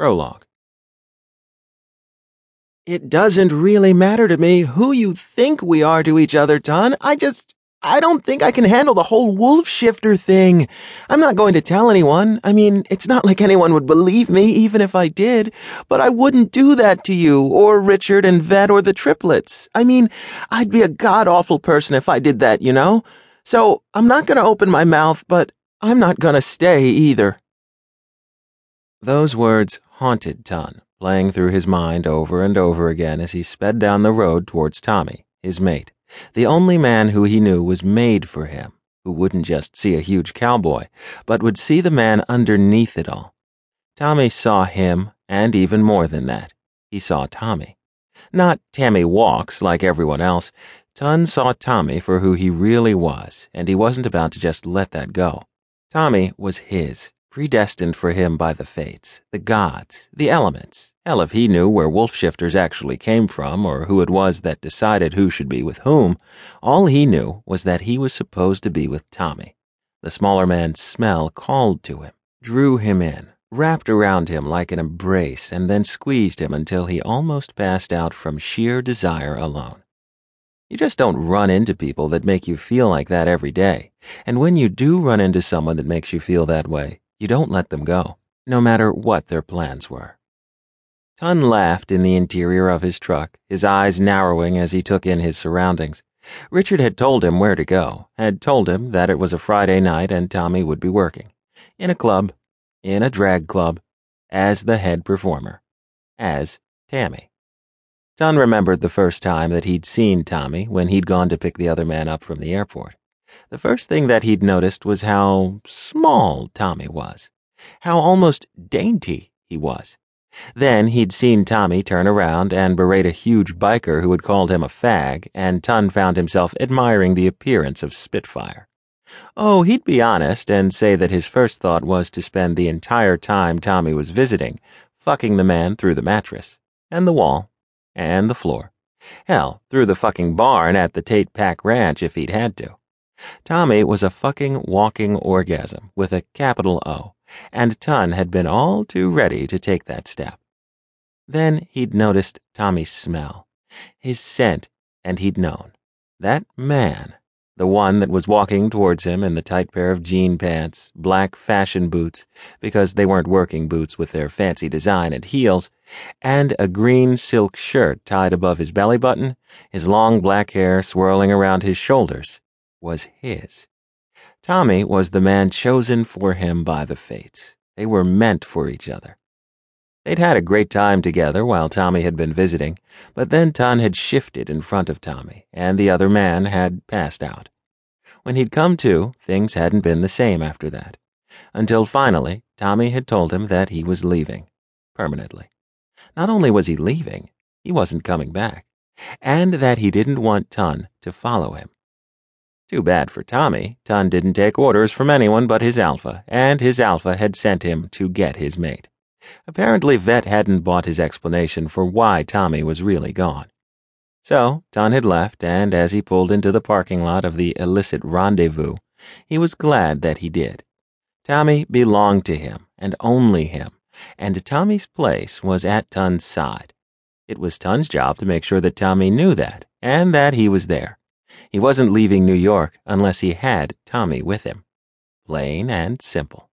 Prologue. It doesn't really matter to me who you think we are to each other, Ton. I just. I don't think I can handle the whole wolf shifter thing. I'm not going to tell anyone. I mean, it's not like anyone would believe me, even if I did. But I wouldn't do that to you, or Richard and Vet, or the triplets. I mean, I'd be a god awful person if I did that, you know? So I'm not going to open my mouth, but I'm not going to stay either. Those words haunted Ton, playing through his mind over and over again as he sped down the road towards Tommy, his mate the only man who he knew was made for him, who wouldn't just see a huge cowboy, but would see the man underneath it all. Tommy saw him, and even more than that, he saw Tommy. Not Tammy Walks like everyone else. Ton saw Tommy for who he really was, and he wasn't about to just let that go. Tommy was his, predestined for him by the fates, the gods, the elements. Hell, if he knew where wolf shifters actually came from, or who it was that decided who should be with whom, all he knew was that he was supposed to be with Tommy. The smaller man's smell called to him, drew him in, wrapped around him like an embrace, and then squeezed him until he almost passed out from sheer desire alone. You just don't run into people that make you feel like that every day. And when you do run into someone that makes you feel that way, you don't let them go, no matter what their plans were. Ton laughed in the interior of his truck, his eyes narrowing as he took in his surroundings. Richard had told him where to go, had told him that it was a Friday night and Tommy would be working. In a club, in a drag club, as the head performer, as Tammy. Ton remembered the first time that he'd seen Tommy when he'd gone to pick the other man up from the airport. The first thing that he'd noticed was how small Tommy was, how almost dainty he was. Then he'd seen Tommy turn around and berate a huge biker who had called him a fag, and Ton found himself admiring the appearance of Spitfire. Oh, he'd be honest and say that his first thought was to spend the entire time Tommy was visiting fucking the man through the mattress, and the wall, and the floor. Hell, through the fucking barn at the Tate Pack Ranch if he'd had to. Tommy was a fucking walking orgasm with a capital O, and Ton had been all too ready to take that step. Then he'd noticed Tommy's smell, his scent, and he'd known. That man, the one that was walking towards him in the tight pair of jean pants, black fashion boots, because they weren't working boots with their fancy design and heels, and a green silk shirt tied above his belly button, his long black hair swirling around his shoulders was his. Tommy was the man chosen for him by the fates. They were meant for each other. They'd had a great time together while Tommy had been visiting, but then Ton had shifted in front of Tommy, and the other man had passed out. When he'd come to, things hadn't been the same after that, until finally Tommy had told him that he was leaving, permanently. Not only was he leaving, he wasn't coming back, and that he didn't want Ton to follow him. Too bad for Tommy, Ton didn't take orders from anyone but his alpha, and his alpha had sent him to get his mate. Apparently, Vet hadn't bought his explanation for why Tommy was really gone. So, Ton had left, and as he pulled into the parking lot of the illicit rendezvous, he was glad that he did. Tommy belonged to him, and only him, and Tommy's place was at Ton's side. It was Ton's job to make sure that Tommy knew that, and that he was there. He wasn't leaving New York unless he had Tommy with him. Plain and simple.